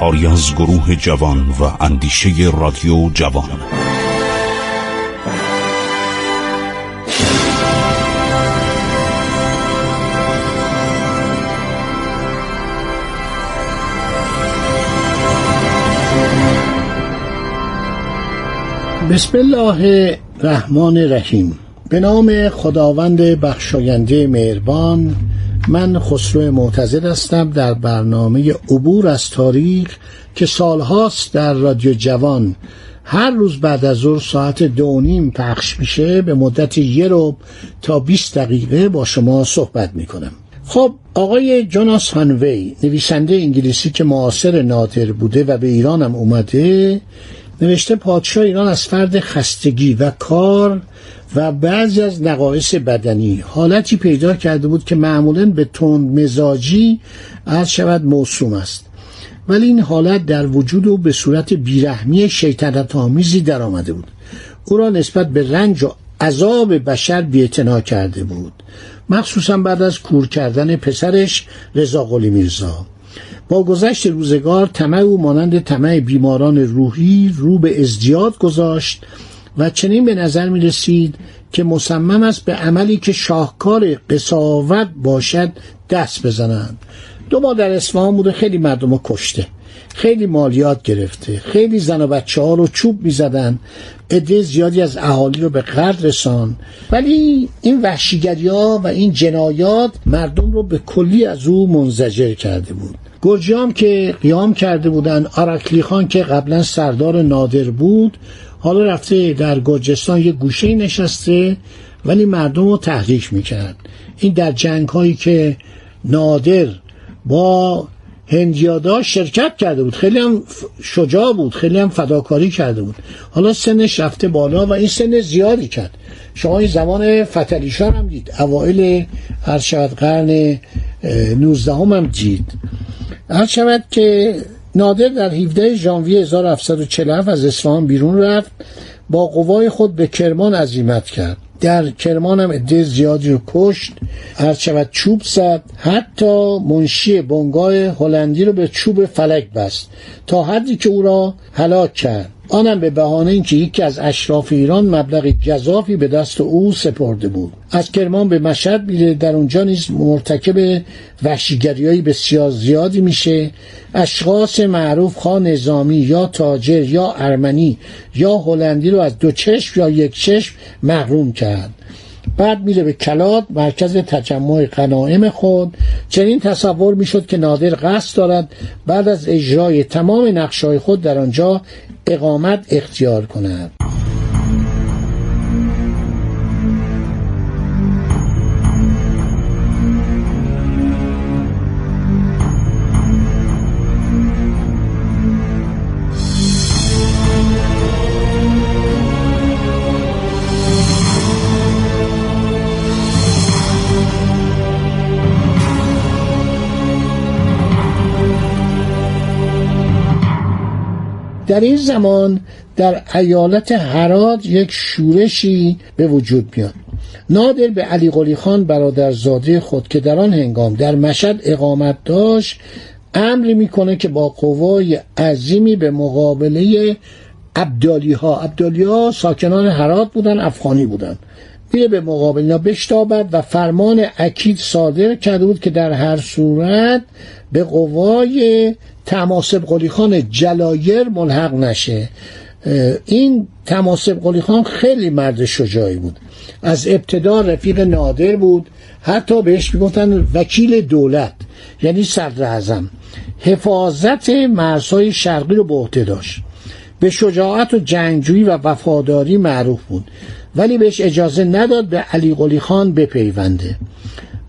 کاری از گروه جوان و اندیشه رادیو جوان. بسم الله الرحمن الرحیم. به نام خداوند بخشاینده مهربان من خسرو معتزد هستم در برنامه عبور از تاریخ که سالهاست در رادیو جوان. هر روز بعد از ظهر ساعت دو نیم پخش میشه به مدت یه رو تا 20 دقیقه با شما صحبت می‌کنم. خب آقای جوناس هانوی نویسنده انگلیسی که معاصر نادر بوده و به ایران هم اومده نوشته پادشاه ایران از فرد خستگی و کار و بعضی از نقایص بدنی حالتی پیدا کرده بود که معمولا به تند مزاجی از شود موسوم است. ولی این حالت در وجود او به صورت بیرحمی شیطنت آمیزی در آمده بود. او را نسبت به رنج و عذاب بشر بیعتنا کرده بود. مخصوصا بعد از کور کردن پسرش رضا قلی میرزا. با گذشت روزگار طمع او مانند طمع بیماران روحی رو به ازدیاد گذاشت و چنین به نظر می رسید که مصمم است به عملی که شاهکار قصاوت باشد دست بزنند. دو بار در اصفهان بوده خیلی مردم رو کشته خیلی مالیات گرفته خیلی زن و بچه ها رو چوب می زدن عده زیادی از اهالی رو به قرد رسان ولی این وحشیگری ها و این جنایات مردم رو به کلی از او منزجر کرده بود. گرجیام که قیام کرده بودن آرکلی خان که قبلا سردار نادر بود حالا رفته در گرجستان یه گوشه نشسته ولی مردم رو تحریک می‌کرد. این در جنگ هایی که نادر با هندیادا شرکت کرده بود. خیلی هم شجاع بود خیلی هم فداکاری کرده بود. حالا سنش رفته بالا و این سن زیادی کرد. شما این زمان فتلیشان هم دید. اوائل هر شود قرن 19 هم, هم دید. هر شود که نادر در 17 ژانویه 1747 از اصفهان بیرون رفت با قوای خود به کرمان عزیمت کرد. در کرمان هم عده زیادی رو کشت هر شود چوب زد حتی منشی بنگاه هلندی رو به چوب فلک بست تا حدی که او را هلاک کرد. آنم به بهانه اینکه یکی از اشراف ایران مبلغ گذافی به دست او سپرده بود. از کرمان به مشهد میره در اونجا نیز مرتکب وحشیگریهای بسیار زیادی میشه. اشخاص معروف خواه نظامی یا تاجر یا ارمنی یا هلندی رو از دو چشم یا یک چشم محروم کرد. بعد میره به کلات مرکز تجمع غنایم خود. چنین تصور می‌شد که نادر قصد دارد بعد از اجرای تمام نقشای خود در آنجا اقامت اختیار کند. در این زمان در ایالت هرات یک شورشی به وجود میاد. نادر به علی قلی خان برادرزاده خود که در آن هنگام در مشهد اقامت داشت امری می‌کنه که با قوای عظیمی به مقابله عبدالی ها عبدالی ها ساکنان هرات بودن افغانی بودن. میره به مقابل اینا بشتابد و فرمان اکید صادر کرده بود که در هر صورت به قوای تماسب قلی خان جلایر ملحق نشه. این تماسب قلی خان خیلی مرد شجاعی بود. از ابتدا رفیق نادر بود. حتی بهش می‌گفتن وکیل دولت یعنی صدر اعظم. حفاظت مرزهای شرقی رو به عهده داشت. به شجاعت و جنگجویی و وفاداری معروف بود. ولی بهش اجازه نداد به علی قلی خان بپیونده.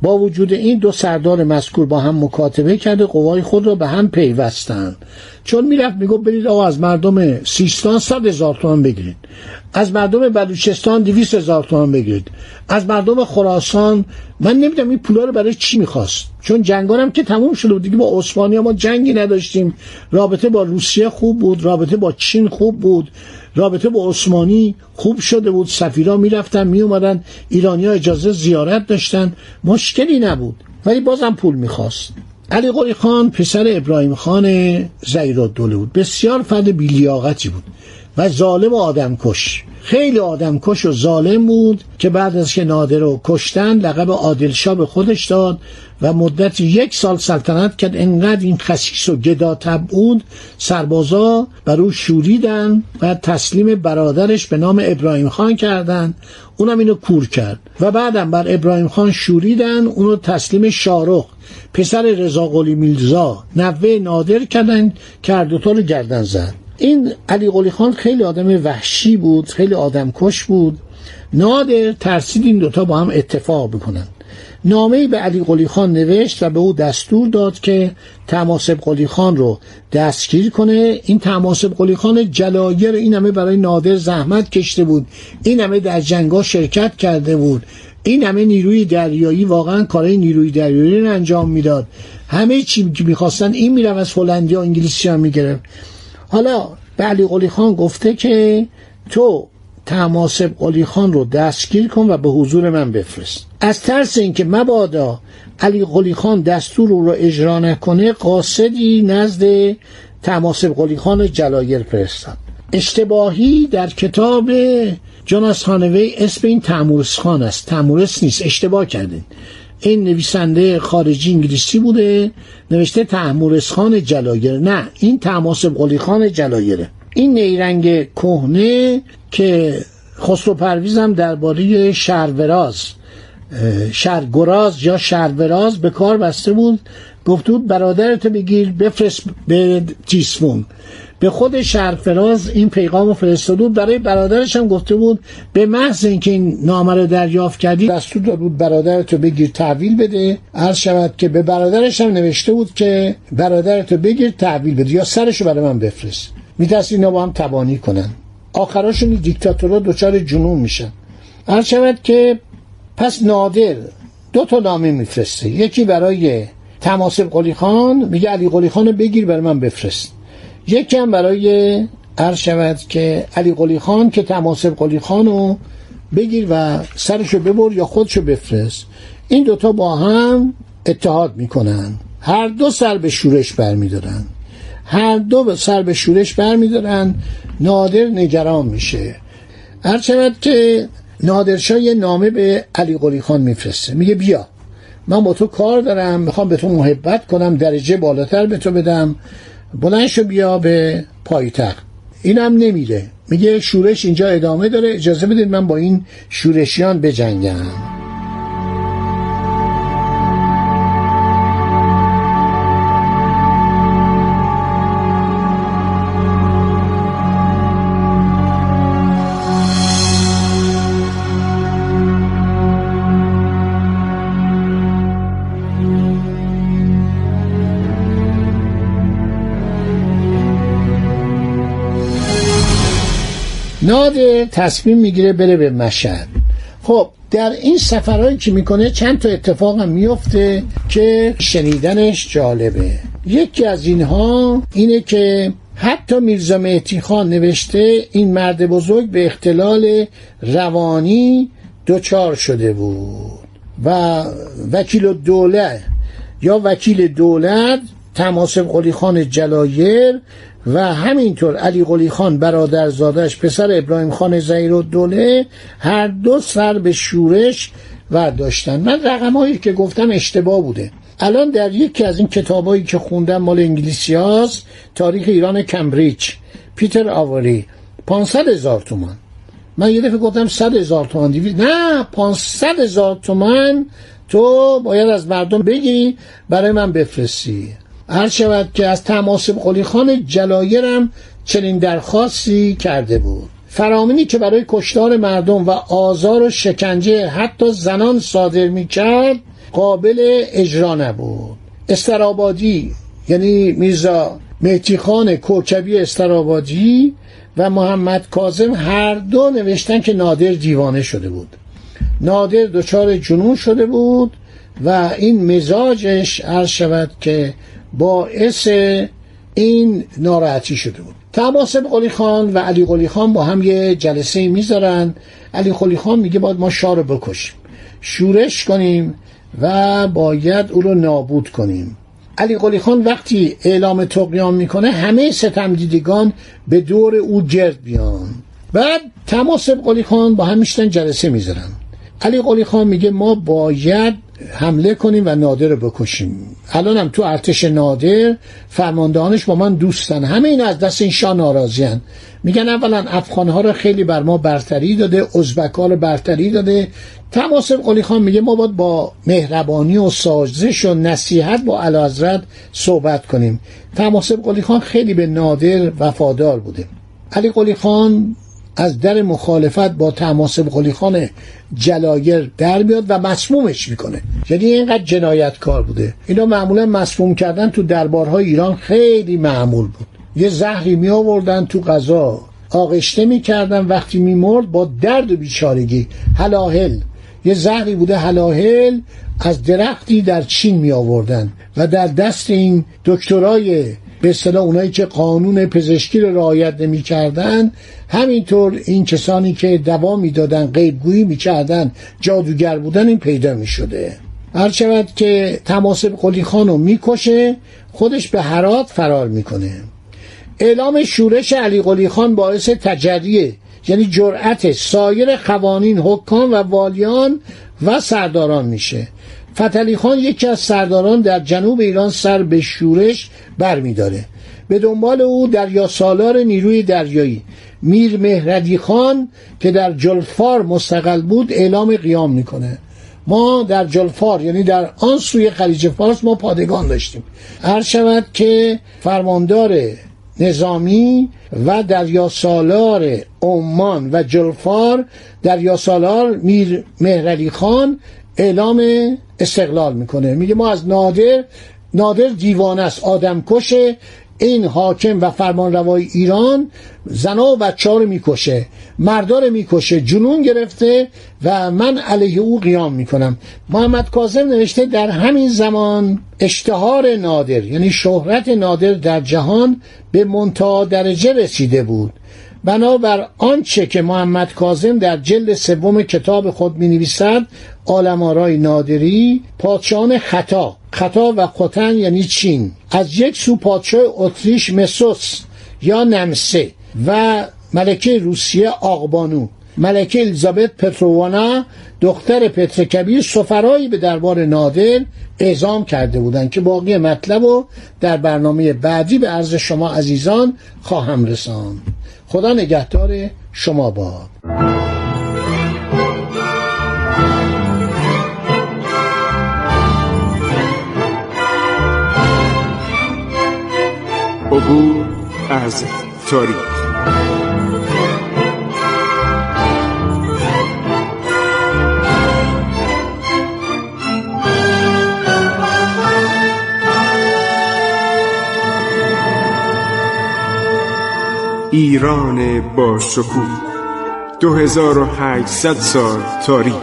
با وجود این دو سردار مذکور با هم مکاتبه کرده قوای خود را به هم پیوستند. چون می‌رفت می‌گفت برید آقا از مردم سیستان صد هزار تومان بگیرید. از مردم بلوچستان دویست هزار تومان بگیرید. از مردم خراسان من نمی‌دونم این پولا رو برای چی می‌خواست. چون جنگارم که تموم شده بود. دیگه با عثمانی ما جنگی نداشتیم. رابطه با روسیه خوب بود. رابطه با چین خوب بود. رابطه با عثمانی خوب شده بود. سفیرا می‌رفتن میومدن ایرانی ها اجازه زیارت داشتن. مشکلی نبود. ولی بازم پول می‌خواست. علی قلی خان پسر ابراهیم خان زیرالدوله بود. بسیار فرد بیلیاقتی بود و ظالم و آدمکش. خیلی آدمکش و ظالم بود که بعد از که نادر رو کشتن لقب عادلشاه به خودش داد و مدت یک سال سلطنت کرد. انقدر این خسیس و گداتب بود سربازا بر او شوریدن و تسلیم برادرش به نام ابراهیم خان کردن. اونم اینو کور کرد و بعدم بر ابراهیم خان شوریدن اونو تسلیم شارخ پسر رضا قلی میلزا نوه نادر کردن کرد و رو گردن زد. این علی قلی خان خیلی آدم وحشی بود خیلی آدم کش بود. نادر ترسید این دوتا با هم اتفاق بکنن. نامه به علی قلی خان نوشت و به او دستور داد که تماسب قلی خان رو دستگیر کنه. این تماسب قلی خان جلایر این همه برای نادر زحمت کشته بود. این همه در جنگا شرکت کرده بود. این همه نیروی دریایی واقعا کارهای نیروی دریایی رو انجام می‌داد. همه چی که می‌خواستن این میرم از هلندی و انگلیسی هم می‌گرفت. حالا به علی قلی خان گفته که تو تماسب قلی خان رو دستگیر کن و به حضور من بفرست. از ترس اینکه مبادا علی قلی خان دستور رو, اجرا نکنه قاصدی نزد تماسب قلی خان جلایر فرستاد. اشتباهی در کتاب جاناس خانوی اسم این تمورس خان است. تمورس نیست. اشتباه کردین. این نویسنده خارجی انگلیسی بوده نوشته تحمورس خان جلایر نه این تماسب قلی خان جلایره این نیرنگ کهنه که خسرو پرویزم درباره شهروراز شهرگراز یا شهروراز به کار بسته بود. گفت بود برادرتو بگیر بفرست به تیسفون. به خود شهرفراز این پیغام رو فرستاده بود برای برادرش هم گفته بود به محض اینکه این نامه رو دریافت کردی دستور داد بود برادرتو بگیر تحویل بده. عرض شود که به برادرش هم نوشته بود که برادرتو بگیر تحویل بده یا سرشو برای من بفرست. میترسی اینا با هم تبانی کنن. آخراشون دیکتاتورها دچار جنون میشن. عرض شود که پس نادر دو تا نامه میفرسته. یکی برای تماسب قلی خان میگه علی قلی خان بگیر برای من بفرست. یکی هم برای عرض شود که علی قلی خان که تماسب قلی خان رو بگیر و سرشو ببر یا خودشو بفرست. این دوتا با هم اتحاد می‌کنن. هر دو سر به شورش برمیدارن. هر دو سر به شورش برمیدارن. نادر نگران میشه. هر شود که نادرشاه یه نامه به علی قلی خان میفرسته. میگه بیا من با تو کار دارم می‌خوام به تو محبت کنم درجه بالاتر به تو بدم. بلند شو بیا به پایتخت. اینم نمیره میگه شورش اینجا ادامه داره اجازه بدید من با این شورشیان بجنگم. نادر تصمیم می‌گیره بره به مشهد. خب در این سفرهایی که می‌کنه چند تا اتفاق هم میفته که شنیدنش جالبه. یکی از اینها اینه که حتی میرزا مهتی خان نوشته این مرد بزرگ به اختلال روانی دچار شده بود. و وکیل دوله یا وکیل دولت تماسب قلی خان جلایر و همینطور علی قلی خان برادرزادش پسر ابراهیم خان زیر و دوله هر دو سر به شورش و داشتن. من رقم هایی که گفتم اشتباه بوده. الان در یکی از این کتابایی که خوندم مال انگلیسی هاست تاریخ ایران کمبریج. پیتر آوری 500 هزار تومان. من یه دفعه گفتم 100 هزار تومان دیوی نه 500 هزار تومان تو باید از مردم بگی برای من بفرستی. هر شود که از تماسب قلی خان جلایرم چنین درخواستی کرده بود. فرامینی که برای کشتار مردم و آزار و شکنجه حتی زنان صادر می کرد قابل اجرا نبود. استرابادی یعنی میرزا مهتی خان کوکبی استرابادی و محمد کازم هر دو نوشتن که نادر دیوانه شده بود. نادر دچار جنون شده بود و این مزاجش عرض شود که باعث این ناراحتی شده بود. تماسب قلی خان و علی قلی خان با هم یه جلسه می‌ذارن. علی قلی خان میگه باید ما شاه رو بکشیم. شورش کنیم و باید او رو نابود کنیم. علی قلی خان وقتی اعلام تقیان می‌کنه همه ستم دیدگان به دور او گرد بیان. بعد تماسب قلی خان با هم میشتن جلسه می‌ذارن. علی قلی خان میگه ما باید حمله کنیم و نادر رو بکشیم. الان هم تو ارتش نادر فرماندهانش با من دوستن. همه این از دست این شاه ناراضیان میگن اولا افغانها رو خیلی بر ما برتری داده ازبکا رو برتری داده. تماسب قلی خان میگه ما باید با مهربانی و سازش و نصیحت با علازرد صحبت کنیم. تماسب قلی خان خیلی به نادر وفادار بوده. علی قلی خان از در مخالفت با تماسب قلی خان جلایر در میاد و مسمومش می‌کنه. یعنی اینقدر جنایتکار بوده. اینا معمولا مسموم کردن تو دربارهای ایران خیلی معمول بود. یه زهری می آوردن تو غذا. آغشته می‌کردن وقتی میمرد با درد و بیچارگی. هلاهل یه زهری بوده هلاهل از درختی در چین می آوردن و در دست این دکترای به اصطلاح اونایی که قانون پزشکی رو رعایت نمی‌کردن همینطور این کسانی که دوا می‌دادن غیبگویی می‌کردن جادوگر بودن این پیدا می‌شده. هر شود که تماسب قلی خانو می‌کشه خودش به هرات فرار می‌کنه. اعلام شورش علی قلی خان باعث تجریه یعنی جرأت سایر قوانین حکام و والیان و سرداران میشه. فتلی خان یکی از سرداران در جنوب ایران سر به شورش برمیداره. به دنبال او دریا سالار نیروی دریایی میر مهردی خان که در جلفار مستقل بود اعلام قیام می‌کنه. ما در جلفار یعنی در آن سوی خلیج فارس ما پادگان داشتیم. هر شود که فرماندار نظامی و دریا سالار عمان و جلفار دریا سالار میر مهرعلی خان اعلام استقلال می‌کنه. میگه ما از نادر نادر دیوانه است آدم کشه این حاکم و فرمان روای ایران زنا و بچه رو می‌کشه مردا رو می‌کشه جنون گرفته و من علیه او قیام می‌کنم. محمد کاظم نوشته در همین زمان اشتهار نادر یعنی شهرت نادر در جهان به منتها درجه رسیده بود. بنابر آنچه که محمد کاظم در جلد سوم کتاب خود می نویسد آلمارای نادری پادشاهان خطا. خطا و قطن یعنی چین. از یک سو پادشاه اتریش مسوس یا نمسه و ملکه روسیه آقبانو. ملکه الیزابت پتروانا دختر پتر کبیر سفرایی به دربار نادر اعزام کرده بودند که باقی مطلب رو در برنامه بعدی به عرض شما عزیزان خواهم رساند. خدا نگهدار شما باد. عبور از تاریخ. ایران با شکوه. 2800 سال تاریخ.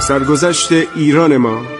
سرگذشت ایران ما